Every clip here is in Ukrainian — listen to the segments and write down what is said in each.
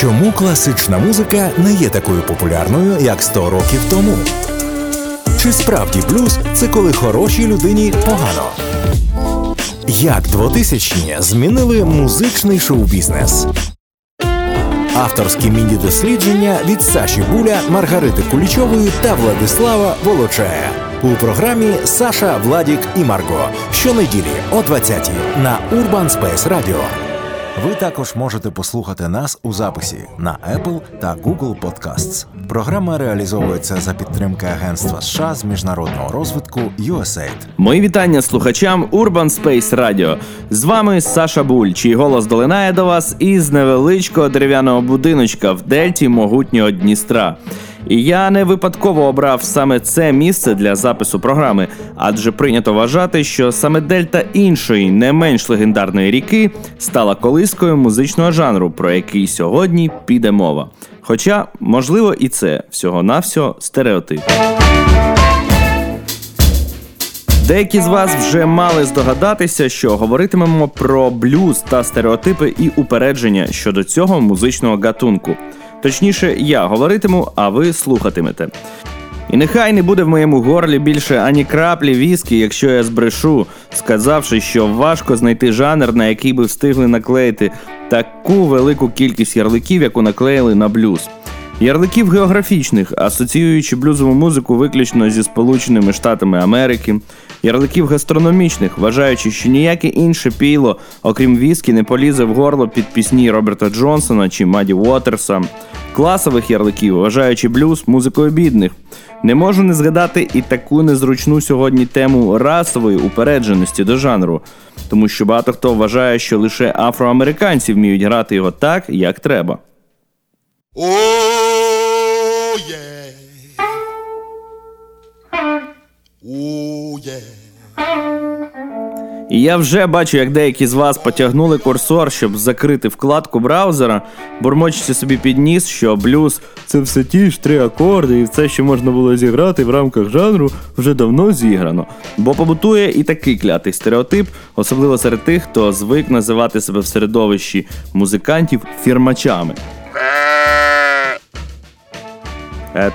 Чому класична музика не є такою популярною, як 100 років тому? Чи справді блюз це коли хорошій людині погано? Як 2000-ні змінили музичний шоу-бізнес? Авторські міні-дослідження від Саші Буля, Маргарити Кулічової та Владислава Волочая у програмі Саша, Владік і Марго щонеділі о 20-й на Urban Space Radio. Ви також можете послухати нас у записі на Apple та Google Podcasts. Програма реалізовується за підтримки Агентства США з міжнародного розвитку USAID. Мої вітання слухачам Urban Space Radio. З вами Саша Буль, чий голос долинає до вас із невеличкого дерев'яного будиночка в дельті могутнього Дністра. І я не випадково обрав саме це місце для запису програми, адже прийнято вважати, що саме дельта іншої, не менш легендарної ріки, стала колискою музичного жанру, про який сьогодні піде мова. Хоча, можливо, і це всього-навсього стереотип. Деякі з вас вже мали здогадатися, що говоритимемо про блюз та стереотипи і упередження щодо цього музичного гатунку. Точніше, я говоритиму, а ви слухатимете. І нехай не буде в моєму горлі більше ані краплі віскі, якщо я збрешу, сказавши, що важко знайти жанр, на який би встигли наклеїти таку велику кількість ярликів, яку наклеїли на блюз. Ярликів географічних, асоціюючи блюзову музику виключно зі Сполученими Штатами Америки, ярликів гастрономічних, вважаючи, що ніяке інше піло, окрім віскі, не полізе в горло під пісні Роберта Джонсона чи Маді Уотерса, класових ярликів, вважаючи блюз музикою бідних. Не можу не згадати і таку незручну сьогодні тему расової упередженості до жанру, тому що багато хто вважає, що лише афроамериканці вміють грати його так, як треба. Yeah. Oh yeah. І я вже бачу, як деякі з вас потягнули курсор, щоб закрити вкладку браузера, бурмочучи собі під ніс, що блюз це все ті ж три акорди, і все, що можна було зіграти в рамках жанру, вже давно зіграно. Бо побутує і такий клятий стереотип, особливо серед тих, хто звик називати себе в середовищі музикантів фірмачами.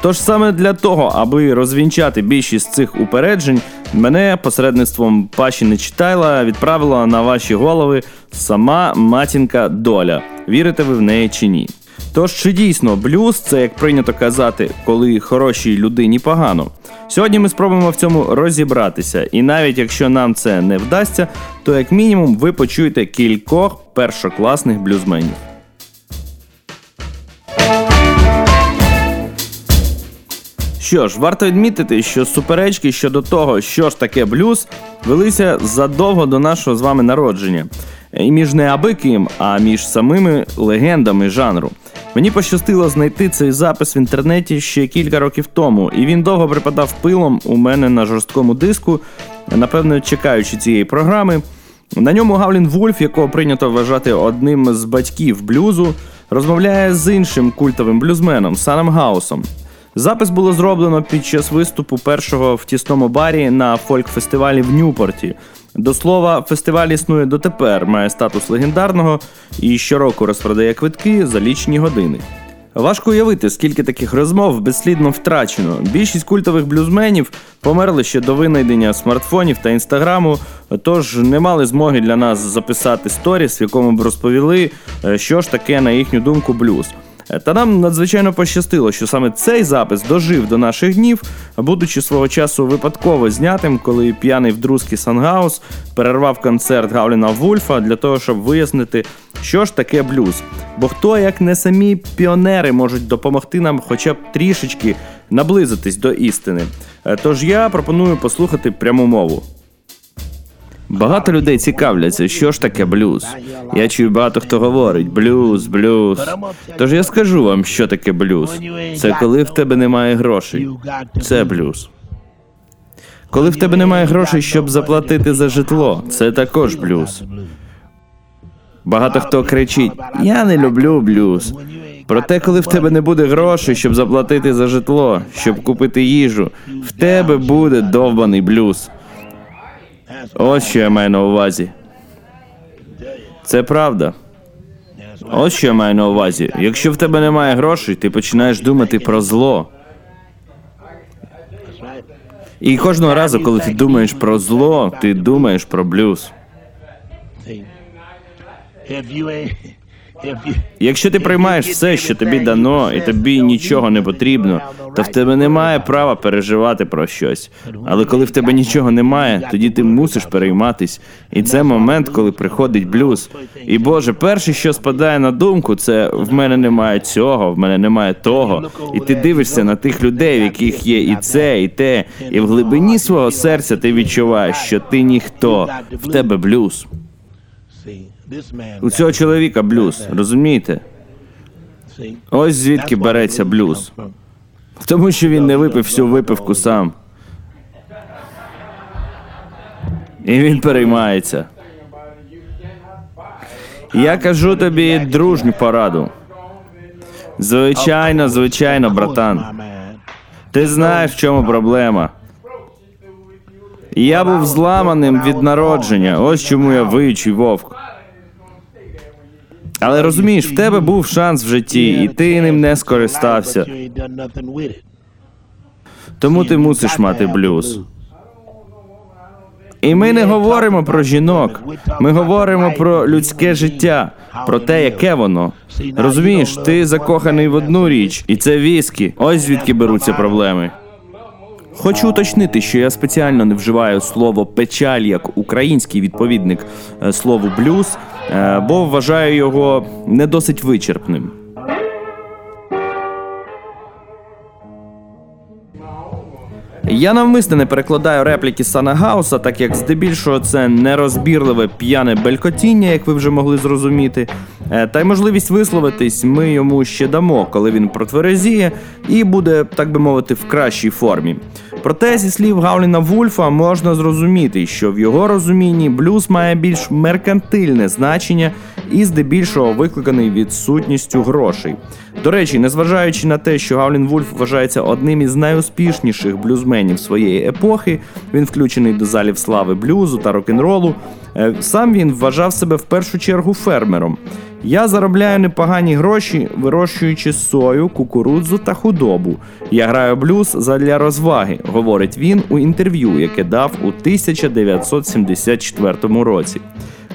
Тож саме для того, аби розвінчати більшість цих упереджень, мене посередництвом Паші Нечитайла відправила на ваші голови сама матінка доля. Вірите ви в неї чи ні? Тож чи дійсно блюз це, як прийнято казати, коли хорошій людині погано? Сьогодні ми спробуємо в цьому розібратися, і навіть якщо нам це не вдасться, то як мінімум ви почуєте кількох першокласних блюзменів. Що ж, варто відмітити, що суперечки щодо того, що ж таке блюз, велися задовго до нашого з вами народження. І між не аби ким, а між самими легендами жанру. Мені пощастило знайти цей запис в інтернеті ще кілька років тому, і він довго припадав пилом у мене на жорсткому диску, напевно, чекаючи цієї програми. На ньому Гавлін Вульф, якого прийнято вважати одним з батьків блюзу, розмовляє з іншим культовим блюзменом Саном Гаусом. Запис було зроблено під час виступу першого в тісному барі на фольк-фестивалі в Ньюпорті. До слова, фестиваль існує дотепер, має статус легендарного і щороку розпродає квитки за лічні години. Важко уявити, скільки таких розмов безслідно втрачено. Більшість культових блюзменів померли ще до винайдення смартфонів та інстаграму, тож не мали змоги для нас записати сторіс, в якому б розповіли, е, що ж таке, на їхню думку, блюз. Та нам надзвичайно пощастило, що саме цей запис дожив до наших днів, будучи свого часу випадково знятим, коли п'яний вдрузький Сангаус перервав концерт Гавліна Вульфа для того, щоб вияснити, що ж таке блюз. Бо хто, як не самі піонери, можуть допомогти нам хоча б трішечки наблизитись до істини. Тож я пропоную послухати пряму мову. Багато людей цікавляться, що ж таке блюз. Я чую багато хто говорить блюз, блюз. Тож я скажу вам, що таке блюз. Це коли в тебе немає грошей. Це блюз. Коли в тебе немає грошей, щоб заплатити за житло, це також блюз. Багато хто кричить: Я не люблю блюз. Проте, коли в тебе не буде грошей, щоб заплатити за житло, щоб купити їжу, в тебе буде довбаний блюз. Ось що я маю на увазі. Це правда. Ось що я маю на увазі. Якщо в тебе немає грошей, ти починаєш думати про зло. І кожного разу, коли ти думаєш про зло, ти думаєш про блюз. Якщо ти приймаєш все, що тобі дано, і тобі нічого не потрібно, то в тебе немає права переживати про щось. Але коли в тебе нічого немає, тоді ти мусиш перейматись. І це момент, коли приходить блюз. І Боже, перше, що спадає на думку, це в мене немає цього, в мене немає того. І ти дивишся на тих людей, в яких є і це, і те, і в глибині свого серця ти відчуваєш, що ти ніхто, в тебе блюз. У цього чоловіка блюз, розумієте? Ось звідки береться блюз. Тому що він не випив всю випивку сам. І він переймається. Я кажу тобі дружню пораду. Звичайно, звичайно, братан. Ти знаєш, в чому проблема. Я був зламаним від народження. Ось чому я виючий вовк. Але розумієш, в тебе був шанс в житті, і ти ним не скористався. Тому ти мусиш мати блюз. І ми не говоримо про жінок. Ми говоримо про людське життя, про те, яке воно. Розумієш, ти закоханий в одну річ, і це віскі. Ось звідки беруться проблеми. Хочу уточнити, що я спеціально не вживаю слово печаль як український відповідник е, слову блюз, е, бо вважаю його не досить вичерпним. Я навмисне не перекладаю репліки Сана Гауса, так як здебільшого це нерозбірливе п'яне белькотіння, як ви вже могли зрозуміти. Е, Та й можливість висловитись ми йому ще дамо, коли він протверезіє і буде, так би мовити, в кращій формі. Проте, зі слів Гауліна Вульфа, можна зрозуміти, що в його розумінні блюз має більш меркантильне значення і здебільшого викликаний відсутністю грошей. До речі, незважаючи на те, що Гаулін Вульф вважається одним із найуспішніших блюзменів своєї епохи, він включений до залів слави блюзу та рок-н-ролу. е, Сам він вважав себе в першу чергу фермером. Я заробляю непогані гроші, вирощуючи сою, кукурудзу та худобу. Я граю блюз задля розваги, говорить він у інтерв'ю, яке дав у 1974 році.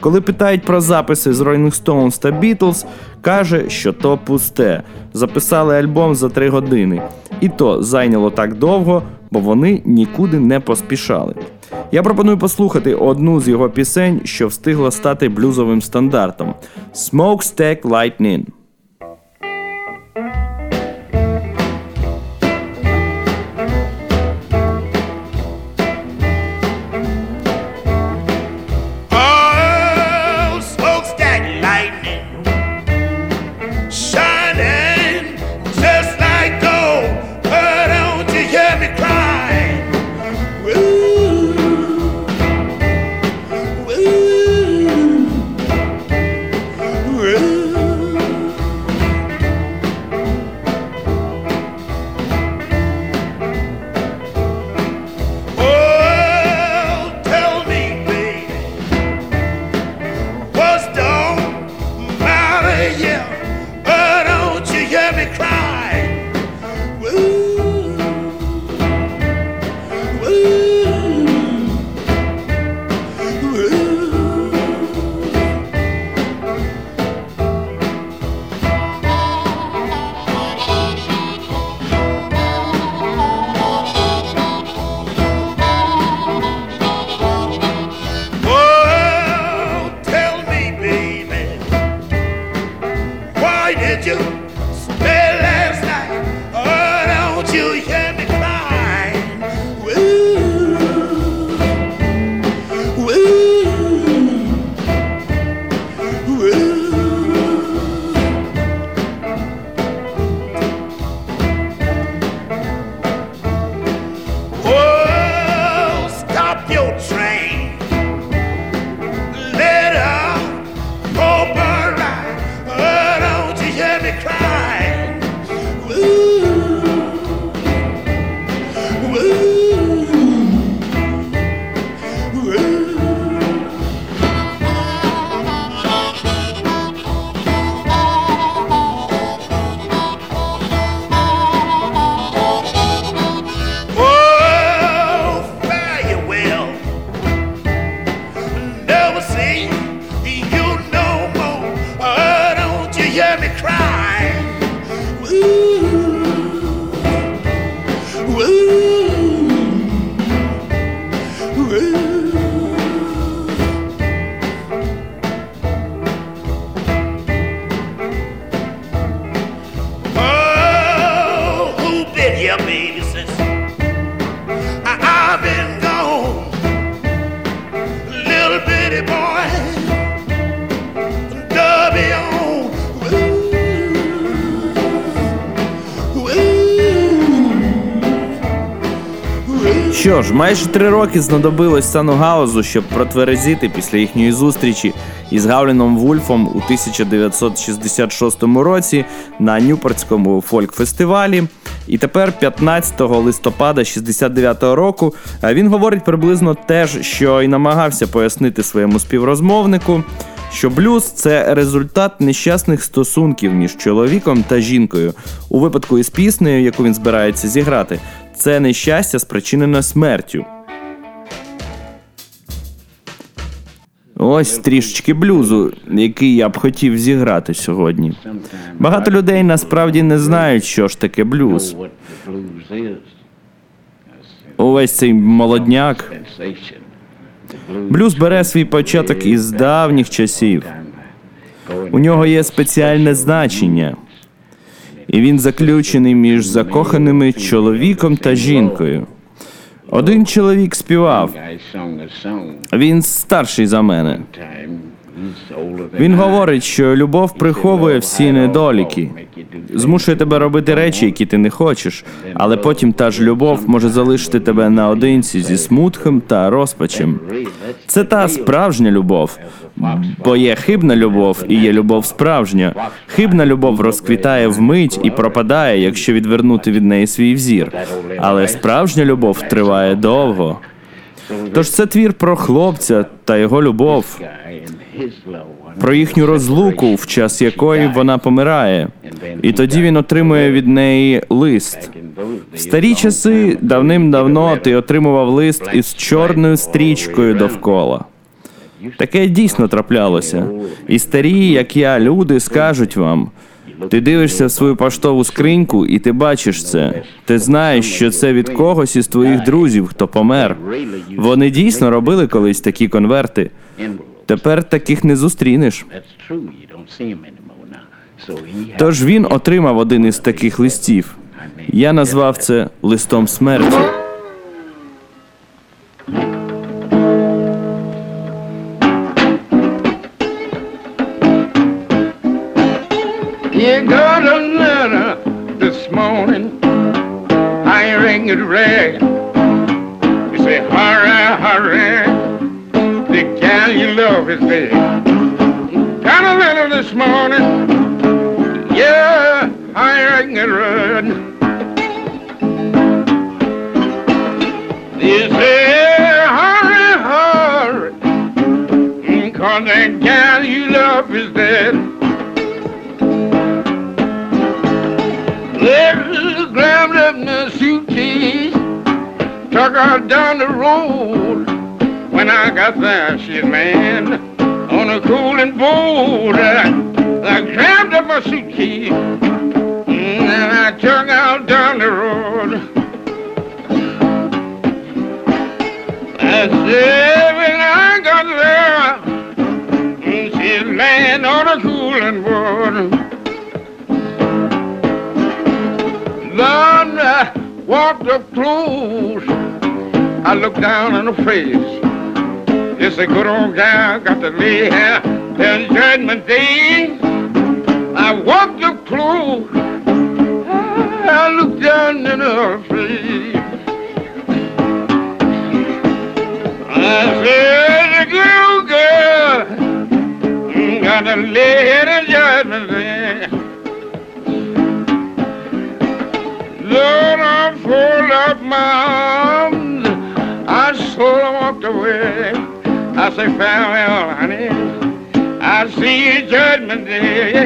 Коли питають про записи з Rolling Stones та Beatles, каже, що то пусте. Записали альбом за три години. І то зайняло так довго, бо вони нікуди не поспішали. Я пропоную послухати одну з його пісень, що встигла стати блюзовим стандартом: Smokestack Lightning. Що ж, майже три роки знадобилось Сану Гаузу, щоб протверезіти після їхньої зустрічі із Гавліном Вульфом у 1966 році на Нюпортському фольк-фестивалі. І тепер, 15 листопада 69-го року, е, він говорить приблизно те ж, що й намагався пояснити своєму співрозмовнику, що блюз це результат нещасних стосунків між чоловіком та жінкою. У випадку із піснею, яку він збирається зіграти, це нещастя спричинене смертю. Ось трішечки блюзу, який я б хотів зіграти сьогодні. Багато людей насправді не знають, що ж таке блюз. Увесь цей молодняк. Блюз бере свій початок із давніх часів. У нього є спеціальне значення, і він заключений між закоханими чоловіком та жінкою. Один чоловік співав. Він старший за мене. Він говорить, що любов приховує всі недоліки, змушує тебе робити речі, які ти не хочеш, але потім та ж любов може залишити тебе наодинці зі смутком та розпачем. Це та справжня любов, бо є хибна любов і є любов справжня. Хибна любов розквітає вмить і пропадає, якщо відвернути від неї свій взір. Але справжня любов триває довго. Тож це твір про хлопця та його любов, про їхню розлуку, в час якої вона помирає. І тоді він отримує від неї лист. В старі часи давним-давно ти отримував лист із чорною стрічкою довкола. Таке дійсно траплялося. І старі, як я, люди скажуть вам. Ти дивишся в свою поштову скриньку, і ти бачиш це. Ти знаєш, що це від когось із твоїх друзів, хто помер. Вони дійсно робили колись такі конверти. Тепер таких не зустрінеш. Тож він отримав один із таких листів. Я назвав це листом смерті. Got a letter this morning. I ring it red. You say, hurry, hurry. The gal you love is dead. Got a letter this morning. Yeah, I ring it red. You say, hurry, hurry. Mm, Cause that gal you love is dead. Took her down the road. When I got there, she's laying on a cooling board. I, grabbed up my suitcase, mm, and I took out down the road. I said when I got there, mm, she's laying on a cooling board. Then I walked up close. I looked down on her face. It's a good old gal got to lay here till judgment day. I walked up close. I looked down in her face. I said, the girl, girl, got to lay here till judgment day. Lord, I full up my arms. I walked away. I say, farewell, honey. I see you judgment day.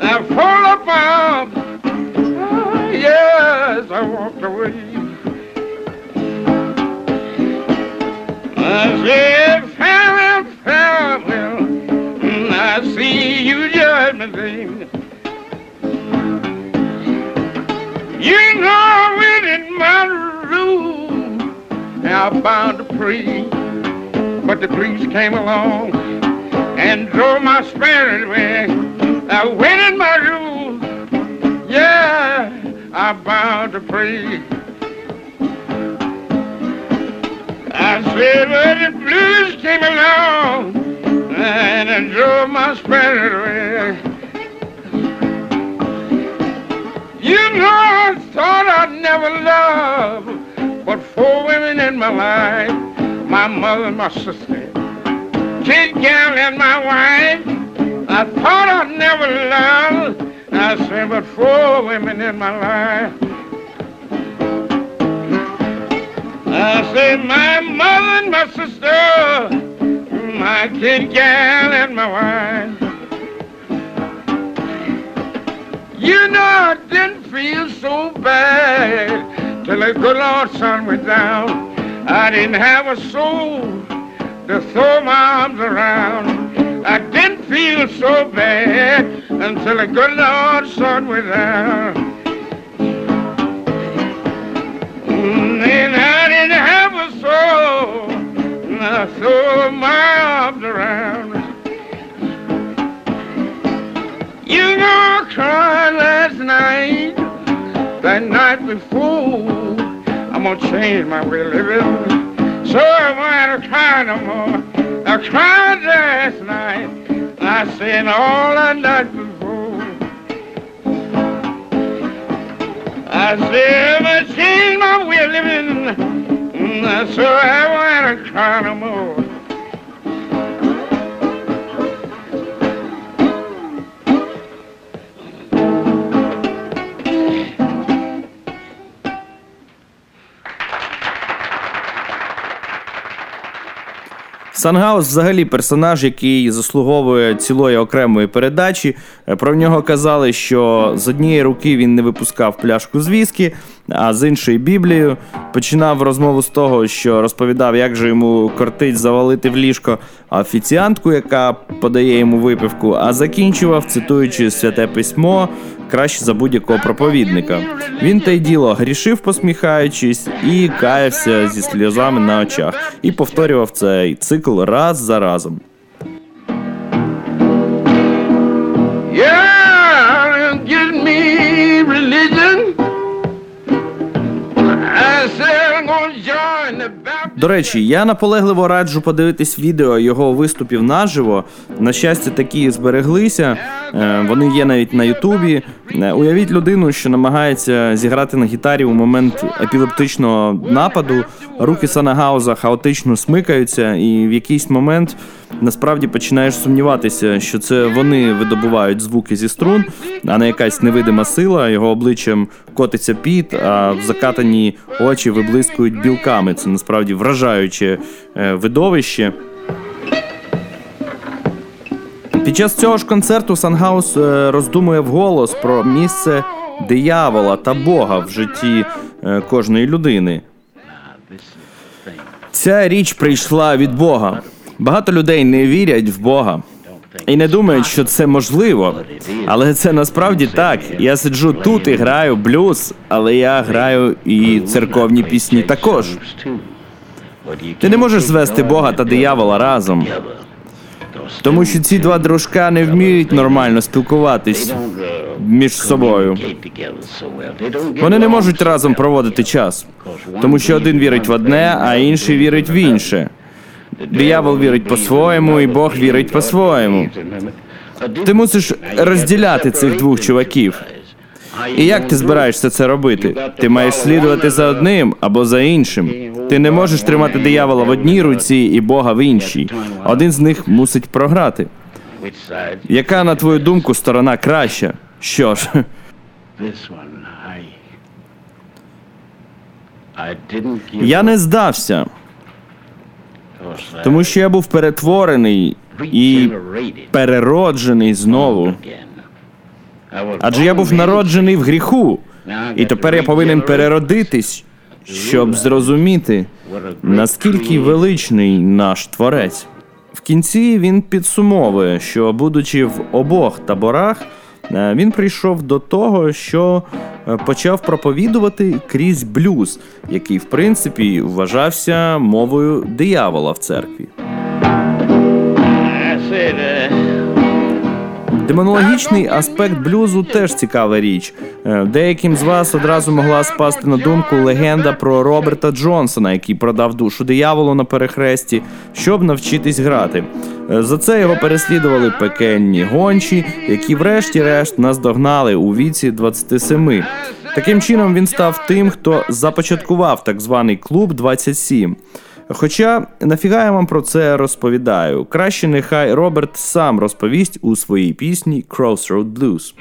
I full my arms. Ah, yes, I walked away. I said, farewell, farewell. Mm, I see you judgment limousine. You know I bound to pray, but the police came along and drove my spirit away. I went in my room. Yeah, I bound to pray. I said, but the blues came along and it drove my spirit away. You know, I thought I'd never love but four women in my life. My mother and my sister, kid gal and my wife. I thought I'd never love. I said, but four women in my life. I said, my mother and my sister, my kid gal and my wife. You know, I didn't feel so bad till the good Lord sun went down. I didn't have a soul to throw my arms around. I didn't feel so bad until the good Lord sun went down. Mm, And I didn't have a soul throw my that night before. I'm gonna change my way of living, so I won't cry no more. I cried last night, I said all that night before. I said I changed my way of living, so I won't cry no more. Сангаус взагалі персонаж, який заслуговує цілої окремої передачі. Е, Про нього казали, що з однієї руки він не випускав пляшку з віскі, а з іншої Біблію. Починав розмову з того, що розповідав, як же йому кортить завалити в ліжко офіціантку, яка подає йому випивку, а закінчував, цитуючи святе письмо, краще за будь-якого проповідника. Він та й діло грішив, посміхаючись, і каявся зі сльозами на очах, і повторював цей цикл раз за разом. Yeah, До речі, я наполегливо раджу подивитись відео його виступів наживо. На щастя, такі збереглися. Е, Вони є навіть на Ютубі. Е, Уявіть людину, що намагається зіграти на гітарі у момент епілептичного нападу. Руки Санагауза хаотично смикаються, і в якийсь момент насправді починаєш сумніватися, що це вони видобувають звуки зі струн, а не якась невидима сила. Його обличчям котиться піт, а закатані очі виблискують білками. Це насправді вражаюче е, видовище. Під час цього ж концерту Сангаус е, роздумує вголос про місце диявола та Бога в житті е, кожної людини. Ця річ прийшла від Бога. Багато людей не вірять в Бога і не думають, що це можливо. Але це насправді так. Я сиджу тут і граю блюз, але я граю і церковні пісні також. Ти не можеш звести Бога та диявола разом. Тому що ці два дружка не вміють нормально спілкуватись між собою. Вони не можуть разом проводити час, тому що один вірить в одне, а інший вірить в інше. Диявол вірить по-своєму, і Бог вірить по-своєму. Ти мусиш розділяти цих двох чуваків. І як ти збираєшся це робити? Ти маєш слідувати за одним або за іншим. Ти не можеш тримати диявола в одній руці і Бога в іншій. Один з них мусить програти. Яка, на твою думку, сторона краща? Що ж, я не здався, тому що я був перетворений і перероджений знову. Адже я був народжений в гріху, і тепер я повинен переродитись, щоб зрозуміти, наскільки величний наш творець. В кінці він підсумовує, що, будучи в обох таборах, він прийшов до того, що е, почав проповідувати крізь блюз, який, в принципі, вважався мовою диявола в церкві. Демонологічний аспект блюзу теж цікава річ. Е, Деяким з вас одразу могла спасти на думку легенда про Роберта Джонсона, який продав душу дияволу на перехресті, щоб навчитись грати. Е, За це його переслідували пекельні гончі, які, врешті-решт, наздогнали у віці 27. Таким чином він став тим, хто започаткував так званий клуб 27. Хоча нафіга я вам про це розповідаю. Краще нехай Роберт сам розповість у своїй пісні Crossroad Blues.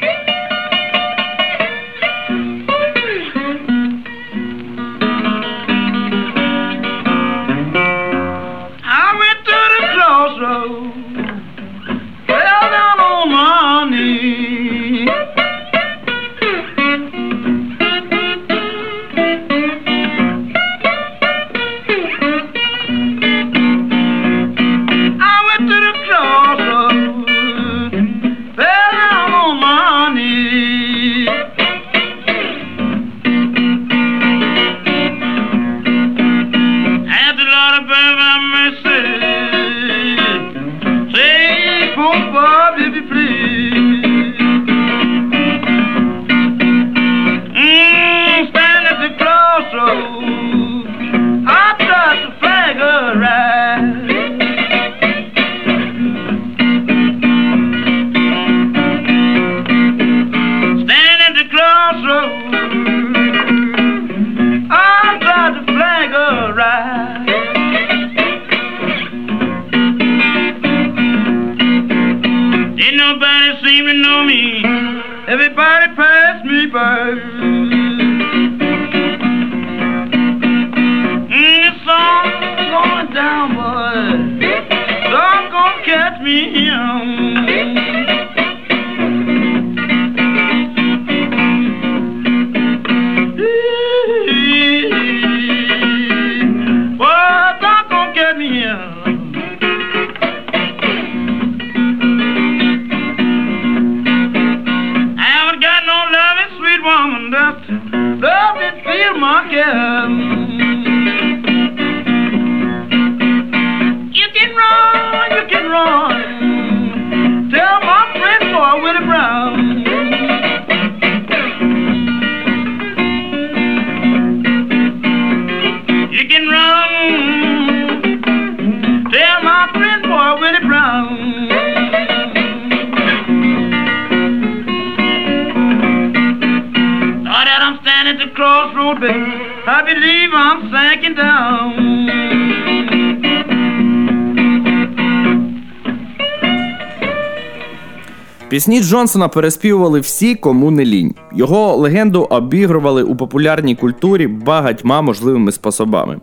Пісні Джонсона переспівували всі, кому не лінь. Його легенду обігрували у популярній культурі багатьма можливими способами.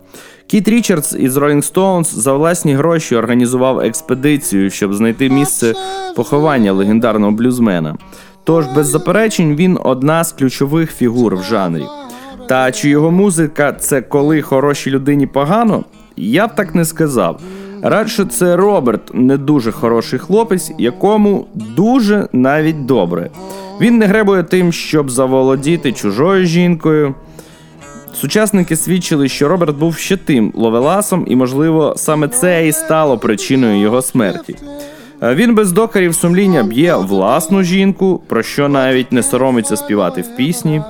Кіт Річардс із Rolling Stones за власні гроші організував експедицію, щоб знайти місце поховання легендарного блюзмена. Тож, без заперечень, він одна з ключових фігур в жанрі. Та чи його музика це коли хорошій людині погано? Я б так не сказав. Радше це Роберт, не дуже хороший хлопець, якому дуже навіть добре. Він не гребує тим, щоб заволодіти чужою жінкою. Сучасники свідчили, що Роберт був ще тим ловеласом, і, можливо, саме це і стало причиною його смерті. Е, Він без докарів сумління б'є власну жінку, про що навіть не соромиться співати в пісні.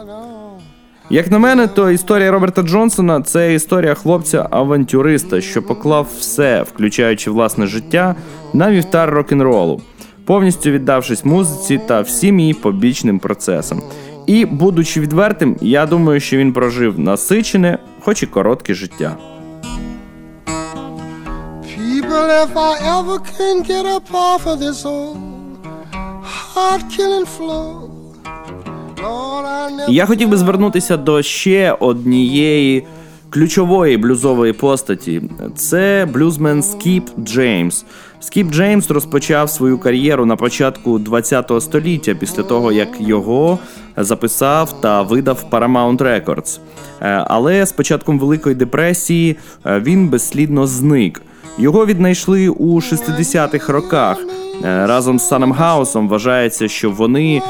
Як на мене, то історія Роберта Джонсона це історія хлопця-авантюриста, що поклав все, включаючи власне життя, на вівтар рок-н-ролу, повністю віддавшись музиці та всім її побічним процесам. І, будучи відвертим, я думаю, що він прожив насичене, хоч і коротке життя. People, if I ever can get up off of this old heart killing never. Я хотів би звернутися до ще однієї ключової блюзової постаті. Це блюзмен Скіп Джеймс. Скіп Джеймс розпочав свою кар'єру на початку ХХ століття після того, як його записав та видав Paramount Records. Е, Але з початком Великої депресії е, він безслідно зник. Його віднайшли у 60-х роках. Е, Разом з Саном Хаусом вважається, що вони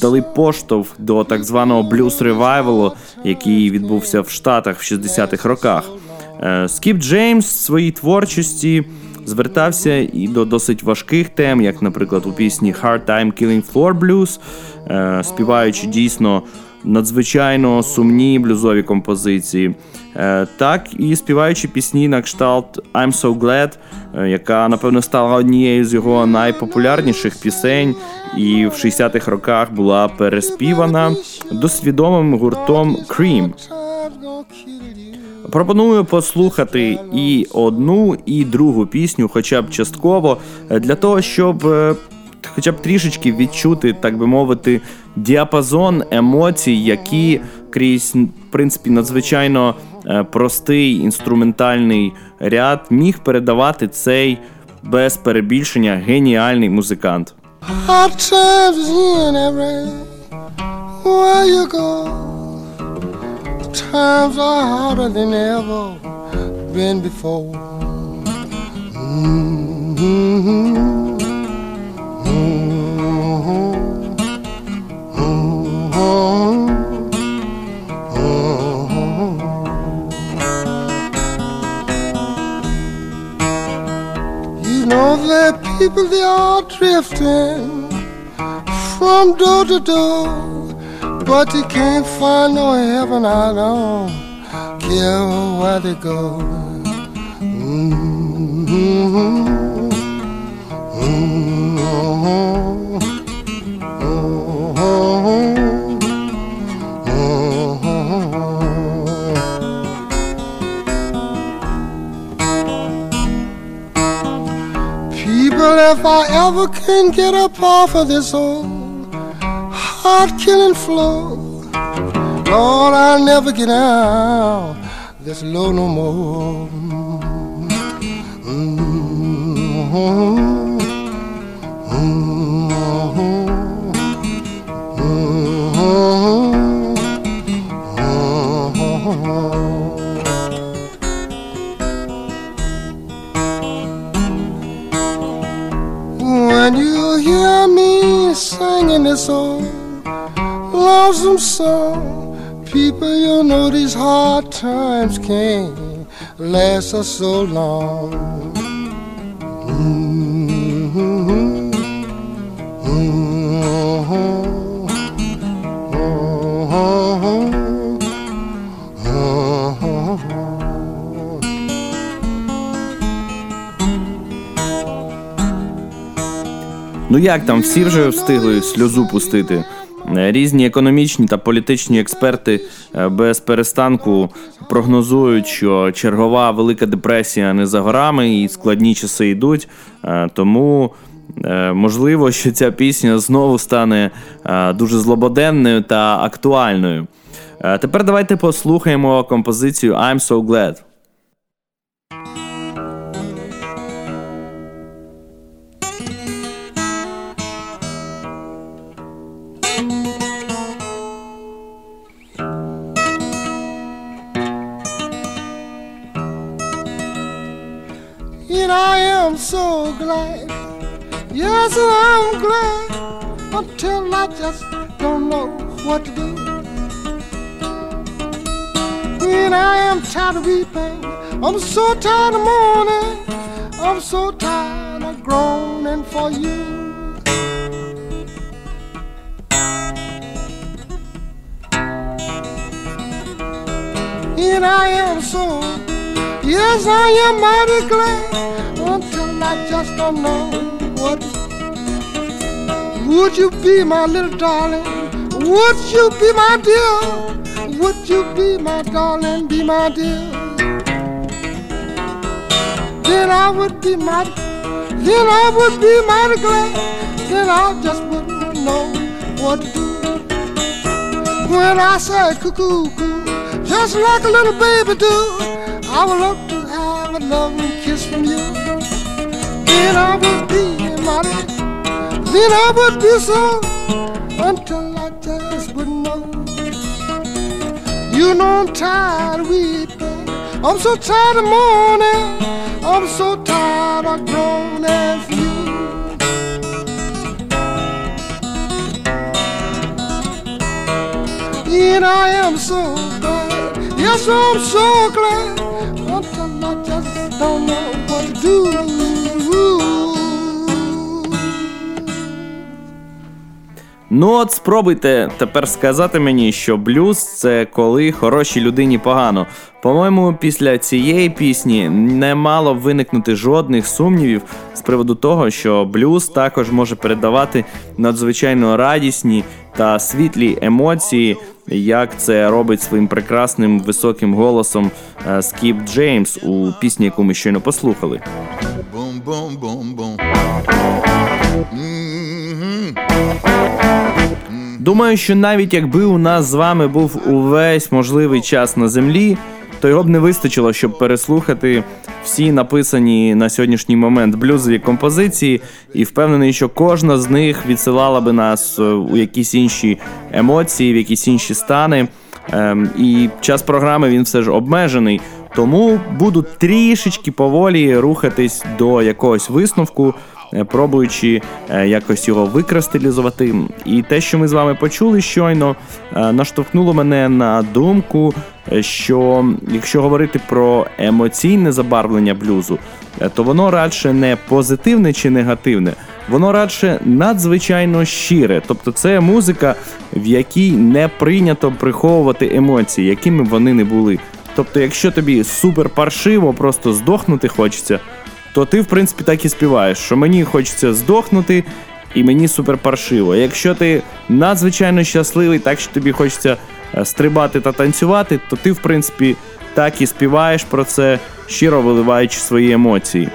дали поштовх до так званого blues revival у, який відбувся в Штатах в 60-х роках. Е, Скіп Джеймс в своїй творчості звертався і до досить важких тем, як, наприклад, у пісні Hard Time Killing Floor Blues, е, співаючи дійсно надзвичайно сумні блюзові композиції. Так і співаючи пісні на кшталт I'm So Glad, яка напевно стала однією з його найпопулярніших пісень, і в 60-х роках була переспівана досвідомим гуртом Cream. Пропоную послухати і одну, і другу пісню, хоча б частково, е, для того, щоб е, хоча б трішечки відчути, так би мовити, діапазон емоцій, які крізь в принципі надзвичайно е, простий інструментальний ряд міг передавати цей без перебільшення геніальний музикант. Times are harder than ever been before. You know that people they are drifting from door to door, but you can't find no heaven. I don't care where they go. Mm-hmm. Mm-hmm. Mm-hmm. People, if I ever can get up off of this old heart killing floor, Lord, I'll never get out this low no more. Mm-hmm. Mm-hmm. Mm-hmm. When you hear me singing this old lonesome song, people, you know these hard times can't last us so long. Ну як там, всі вже встигли сльозу пустити? Е, Різні економічні та політичні експерти е, без перестанку прогнозують, що чергова велика депресія не за горами і складні часи йдуть. Е, Тому можливо, що ця пісня знову стане дуже злободенною та актуальною. Тепер давайте послухаємо композицію I'm So Glad. Glad. Yes, I'm glad. Until I just don't know what to do. And I am tired of weeping. I'm so tired of mourning. I'm so tired of groaning for you. And I am so, yes, I am mighty glad I just don't know what. Would you be my little darling? Would you be my dear? Would you be my darling, be my dear? Then I would be mighty, then I would be mighty glad. Then I just wouldn't know what to do. When I say cuckoo, cuckoo, just like a little baby do, I would love to have a loving kiss from you. Then I would be mighty, then I would be so, until I just wouldn't know. You know I'm tired of weeping, I'm so tired of mourning, I'm so tired of grown as you. And I am so glad, yes, I'm so glad. Ну от спробуйте тепер сказати мені, що блюз це коли хорошій людині погано. По-моєму, після цієї пісні не мало виникнути жодних сумнівів з приводу того, що блюз також може передавати надзвичайно радісні та світлі емоції, як це робить своїм прекрасним високим голосом е, Скіп Джеймс у пісні, яку ми щойно послухали. Думаю, що навіть якби у нас з вами був увесь можливий час на землі, то його б не вистачило, щоб переслухати всі написані на сьогоднішній момент блюзові композиції, і впевнений, що кожна з них відсилала би нас е, у якісь інші емоції, в якісь інші стани. Ем, і час програми він все ж обмежений. Тому буду трішечки поволі рухатись до якогось висновку, пробуючи е, якось його викристалізувати. І те, що ми з вами почули щойно, е, наштовхнуло мене на думку, е, що якщо говорити про емоційне забарвлення блюзу, е, то воно радше не позитивне чи негативне. Воно радше надзвичайно щире, тобто це музика, в якій не прийнято приховувати емоції, якими б вони не були. Тобто, якщо тобі супер паршиво, просто здохнути хочеться, то ти, в принципі, так і співаєш, що мені хочеться здохнути, і мені супер паршиво. Якщо ти надзвичайно щасливий, так що тобі хочеться е, стрибати та танцювати, то ти, в принципі, так і співаєш про це, щиро виливаючи свої емоції.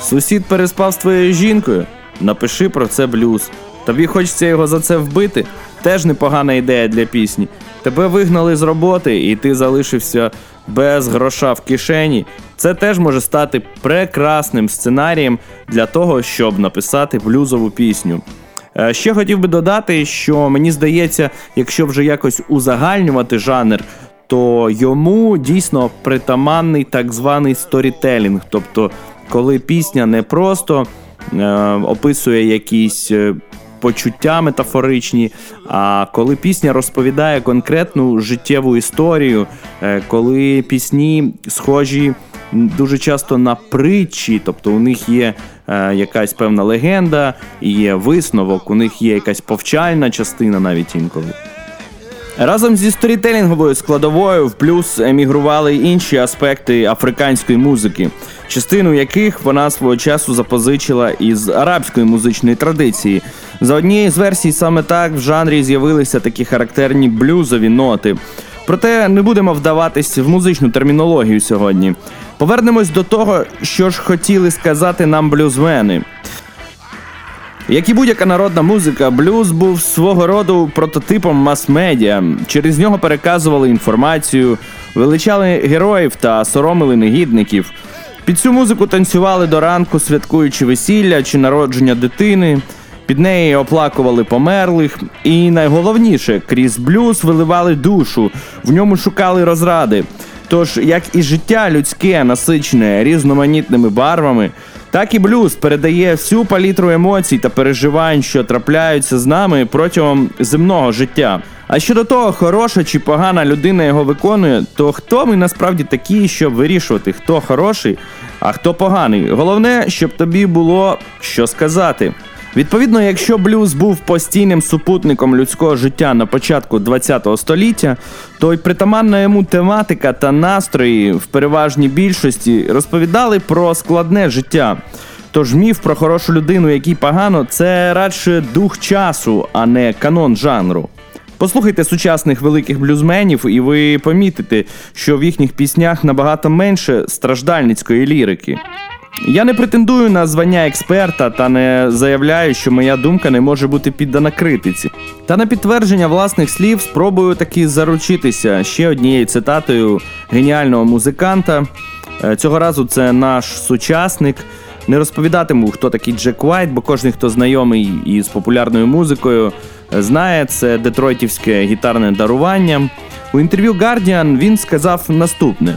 Сусід переспав з твоєю жінкою. Напиши про це блюз. Тобі хочеться його за це вбити? Теж непогана ідея для пісні. Тебе вигнали з роботи, і ти залишився без гроша в кишені. Це теж може стати прекрасним сценарієм для того, щоб написати блюзову пісню. Е, Ще хотів би додати, що мені здається, якщо вже якось узагальнювати жанр, то йому дійсно притаманний так званий сторітелінг. Тобто, коли пісня не просто е, описує якісь е, почуття метафоричні, а коли пісня розповідає конкретну життєву історію, е, коли пісні схожі дуже часто на притчі, тобто у них є е, якась певна легенда, є висновок, у них є якась повчальна частина навіть інколи. Разом зі сторітелінговою складовою в плюс емігрували інші аспекти африканської музики, частину яких вона свого часу запозичила із арабської музичної традиції. За однією з версій, саме так в жанрі з'явилися такі характерні блюзові ноти. Проте не будемо вдаватись в музичну термінологію сьогодні. Повернемось до того, що ж хотіли сказати нам блюзмени. Як і будь-яка народна музика, блюз був свого роду прототипом мас-медіа. Через нього переказували інформацію, величали героїв та соромили негідників. Під цю музику танцювали до ранку, святкуючи весілля чи народження дитини. Під неї оплакували померлих, і найголовніше, крізь блюз виливали душу, в ньому шукали розради. Тож, як і життя людське, насичене різноманітними барвами, так і блюз передає всю палітру емоцій та переживань, що трапляються з нами протягом земного життя. А щодо того, хороша чи погана людина його виконує, то хто ми насправді такі, щоб вирішувати, хто хороший, а хто поганий. Головне, щоб тобі було що сказати. Відповідно, якщо блюз був постійним супутником людського життя на початку ХХ століття, то й притаманна йому тематика та настрої в переважній більшості розповідали про складне життя. Тож міф про хорошу людину, який погано, це радше дух часу, а не канон жанру. Послухайте сучасних великих блюзменів, і ви помітите, що в їхніх піснях набагато менше страждальницької лірики. Я не претендую на звання експерта та не заявляю, що моя думка не може бути піддана критиці. Та на підтвердження власних слів спробую таки заручитися ще однією цитатою геніального музиканта. Е, Цього разу це наш сучасник. Не розповідатиму, хто такий Джек Вайт, бо кожен, хто знайомий із популярною музикою, знає це детройтівське гітарне дарування. У інтерв'ю Guardian він сказав наступне: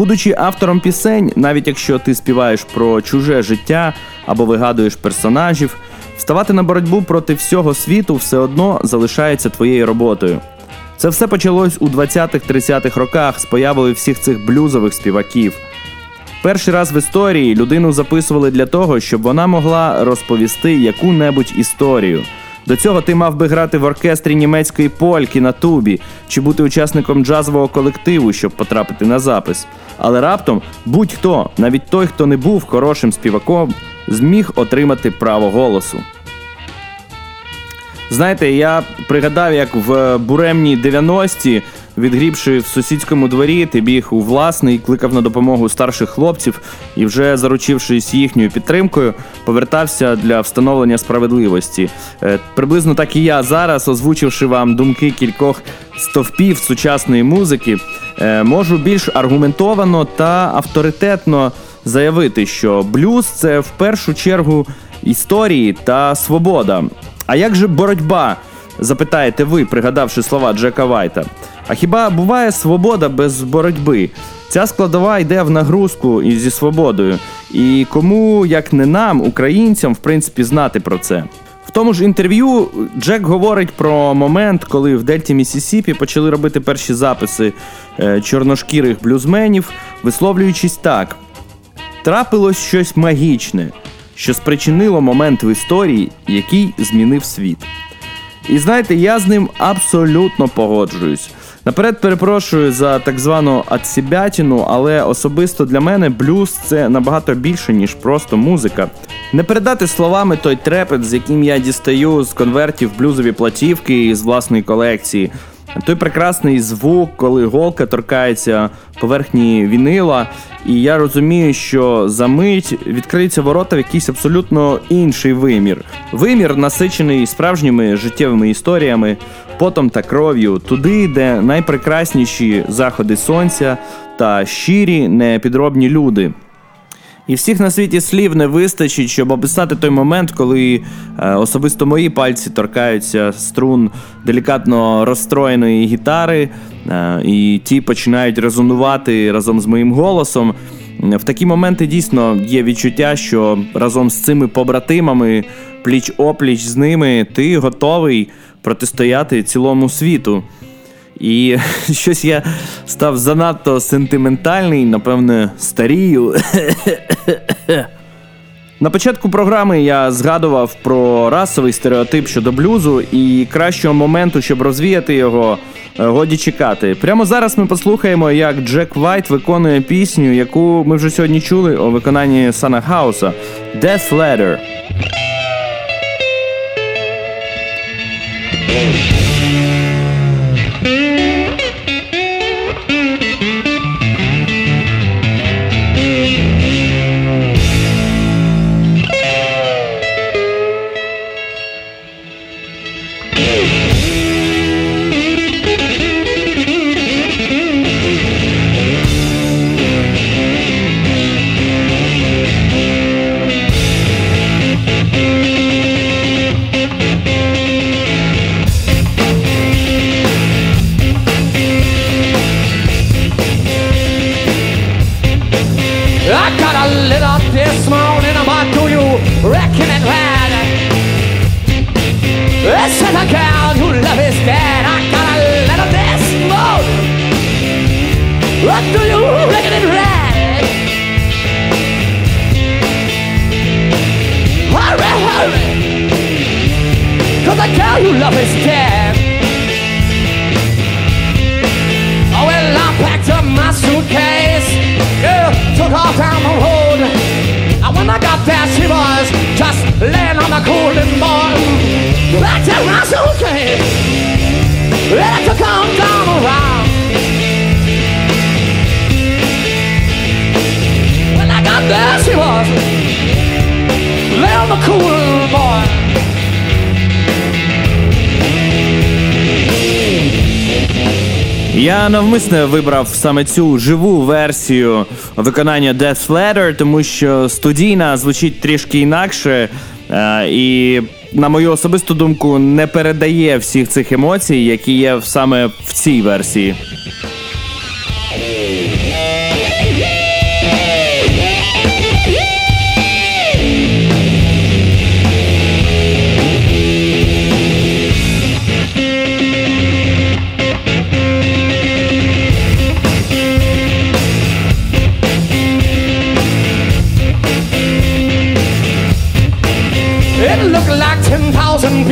Будучи автором пісень, навіть якщо ти співаєш про чуже життя або вигадуєш персонажів, вставати на боротьбу проти всього світу все одно залишається твоєю роботою. Це все почалось у 20-30-х роках з появою всіх цих блюзових співаків. Перший раз в історії людину записували для того, щоб вона могла розповісти яку-небудь історію. До цього ти мав би грати в оркестрі німецької польки на тубі чи бути учасником джазового колективу, щоб потрапити на запис. Але раптом будь-хто, навіть той, хто не був хорошим співаком, зміг отримати право голосу. Знаєте, я пригадав, як в буремні 90-ті, відгрібши в сусідському дворі, ти біг у власний, кликав на допомогу старших хлопців і, вже заручившись їхньою підтримкою, повертався для встановлення справедливості. Е, Приблизно так і я зараз, озвучивши вам думки кількох стовпів сучасної музики, е, можу більш аргументовано та авторитетно заявити, що блюз це в першу чергу історії та свобода. А як же боротьба? Запитаєте ви, пригадавши слова Джека Вайта. А хіба буває свобода без боротьби? Ця складова йде в нагрузку і зі свободою. І кому, як не нам, українцям, в принципі, знати про це. В тому ж інтерв'ю Джек говорить про момент, коли в Дельті Місісіпі почали робити перші записи е, чорношкірих блюзменів, висловлюючись так: трапилось щось магічне, що спричинило момент в історії, який змінив світ. І знаєте, я з ним абсолютно погоджуюсь. Наперед перепрошую за так звану атсібятіну, але особисто для мене блюз це набагато більше, ніж просто музика. Не передати словами той трепет, з яким я дістаю з конвертів блюзові платівки з власної колекції. Той прекрасний звук, коли голка торкається поверхні вінила, і я розумію, що за мить відкриються ворота в якийсь абсолютно інший вимір. Вимір, насичений справжніми життєвими історіями, потом та кров'ю, туди, де найпрекрасніші заходи сонця та щирі, непідробні люди. І всіх на світі слів не вистачить, щоб описати той момент, коли е, особисто мої пальці торкаються струн делікатно розстроєної гітари, е, і ті починають резонувати разом з моїм голосом. В такі моменти дійсно є відчуття, що разом з цими побратимами, пліч опліч з ними, ти готовий протистояти цілому світу. І щось я став занадто сентиментальний, напевне, старію. На початку програми я згадував про расовий стереотип щодо блюзу і кращого моменту, щоб розвіяти його, е, годі чекати. Прямо зараз ми послухаємо, як Джек Вайт виконує пісню, яку ми вже сьогодні чули у виконанні Сана Хауса Death Letter. Love is dead. Oh, well, I packed up my suitcase. Yeah, took off down the road. And when I got there, she was just laying on the cooling board. Packed up my suitcase. I took on down around. When I got there, she was laying on the cooling Я навмисне вибрав саме цю живу версію виконання Death Letter, тому що студійна звучить трішки інакше. е, І, на мою особисту думку, не передає всіх цих емоцій, які є саме в цій версії.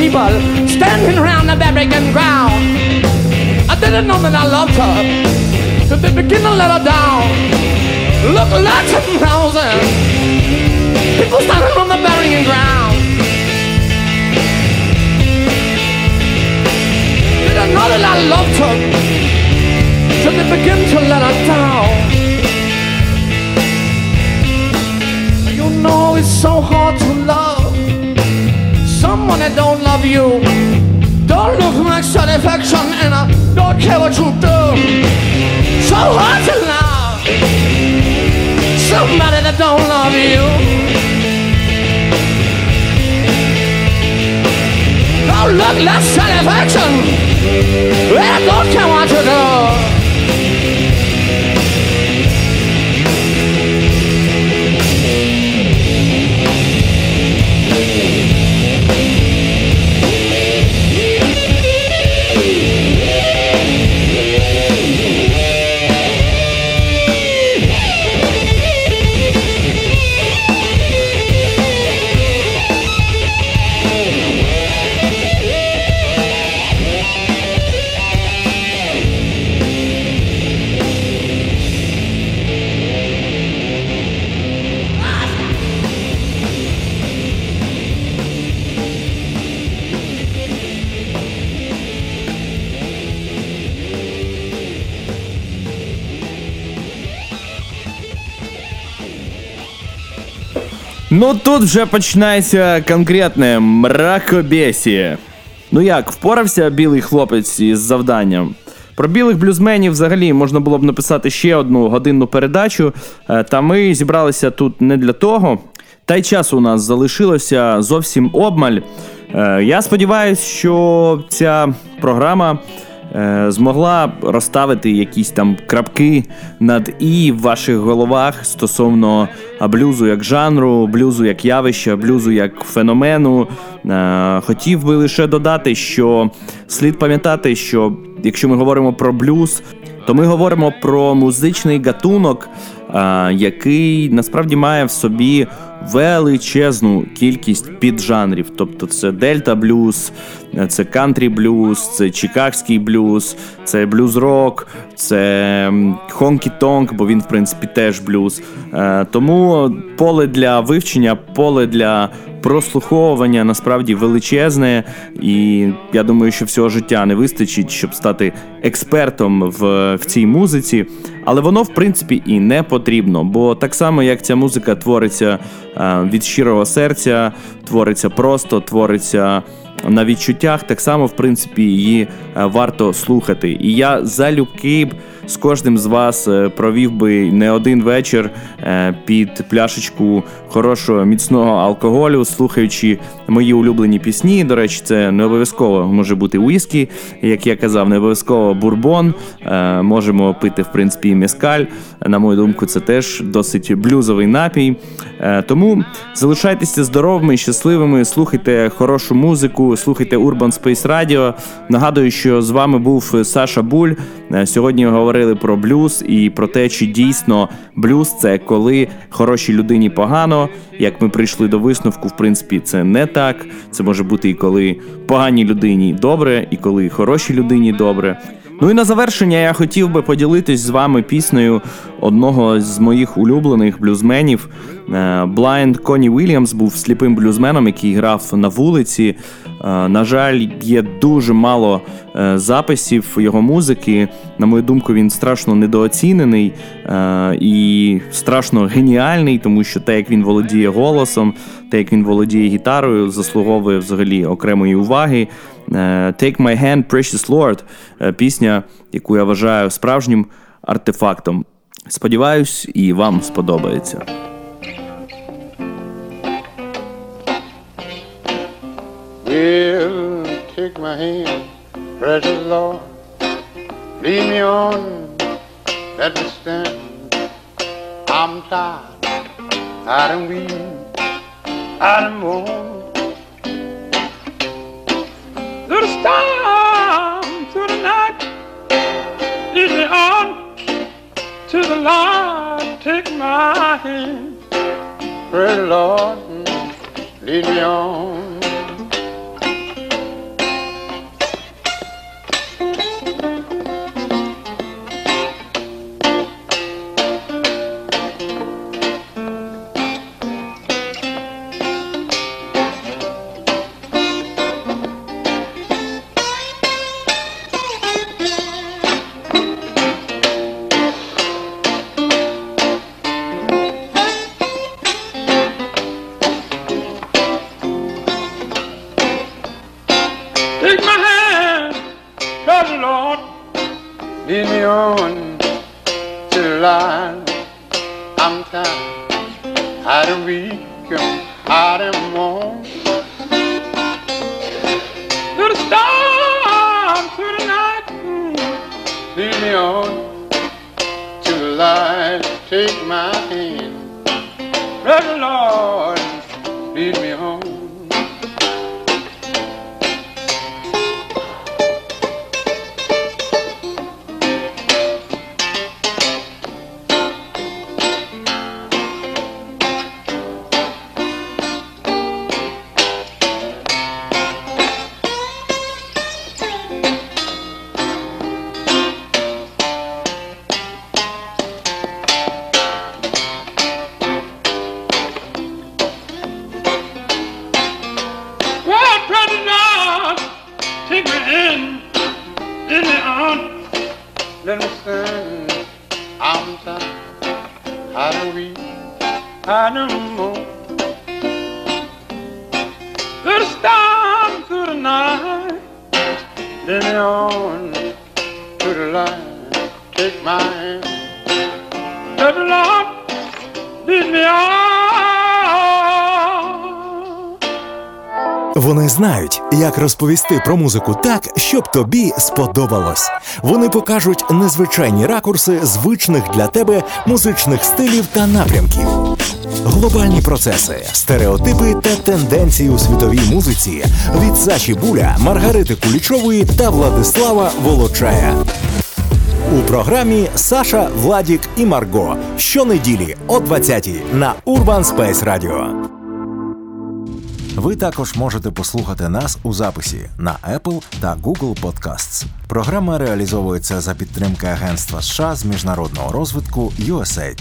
People standing around the burying ground. I didn't know that I loved her, but they begin to let her down. Look like ten thousand people standing on the burying ground. Didn't know that I loved her, till they begin to let her you. Don't look like satisfaction and I don't care what you do. So hard to love somebody that don't love you. Don't look like satisfaction and I don't care what you do. Ну тут вже починається конкретне мракобесіє. Ну як, впорався білий хлопець із завданням? Про білих блюзменів взагалі можна було б написати ще одну годинну передачу, е, та ми зібралися тут не для того. Та й часу у нас залишилося зовсім обмаль. Е, Я сподіваюся, що ця програма змогла розставити якісь там крапки над і в ваших головах стосовно блюзу як жанру, блюзу як явища, блюзу як феномену. Е, Хотів би лише додати, що слід пам'ятати, що якщо ми говоримо про блюз, то ми говоримо про музичний гатунок, який насправді має в собі величезну кількість піджанрів. Тобто це дельта блюз, це кантрі блюз, це чикагський блюз, це блюз рок, це хонкі тонг, бо він, в принципі, теж блюз. Е, Тому поле для вивчення, поле для прослуховування насправді величезне, і я думаю, що всього життя не вистачить, щоб стати експертом в, в цій музиці. Але воно, в принципі, і не потрібно, бо так само, як ця музика твориться е, від щирого серця, твориться просто, твориться на відчуттях, так само, в принципі, її е, варто слухати. І я залюбки б з кожним з вас е, провів би не один вечір е, під пляшечку хорошого міцного алкоголю, слухаючи мої улюблені пісні. До речі, це не обов'язково може бути уіскі, як я казав, не обов'язково бурбон. Е, Можемо пити, в принципі, і мескаль. На мою думку, це теж досить блюзовий напій. Тому залишайтеся здоровими, щасливими, слухайте хорошу музику, слухайте Urban Space Radio. Нагадую, що з вами був Саша Буль. Сьогодні говорили про блюз і про те, чи дійсно блюз це коли хорошій людині погано. Як ми прийшли до висновку, в принципі, це не так. Це може бути і коли поганій людині добре, і коли хорошій людині добре. Ну і на завершення я хотів би поділитись з вами піснею одного з моїх улюблених блюзменів. Блайнд Коні Вільямс був сліпим блюзменом, який грав на вулиці. Е, На жаль, є дуже мало е, записів його музики. На мою думку, він страшно недооцінений е, і страшно геніальний, тому що те, як він володіє голосом, те, як він володіє гітарою, заслуговує взагалі окремої уваги. Е, Take My Hand, Precious Lord е, пісня, яку я вважаю справжнім артефактом. Сподіваюсь, і вам сподобається. Well, take my hand, precious Lord, lead me on, let me stand. I'm tired, I done weep, I done moan. Through the storm, through the night, lead me on to the Lord, take my hand. Precious Lord, lead me on. Розповісти про музику так, щоб тобі сподобалось. Вони покажуть незвичайні ракурси звичних для тебе музичних стилів та напрямків. Глобальні процеси, стереотипи та тенденції у світовій музиці від Саші Буля, Маргарити Кулічової та Владислава Волочая. У програмі Саша, Владік і Марго щонеділі о 20-й на Urban Space Radio. Ви також можете послухати нас у записі на Apple та Google Podcasts. Програма реалізовується за підтримки Агентства США з міжнародного розвитку USAID.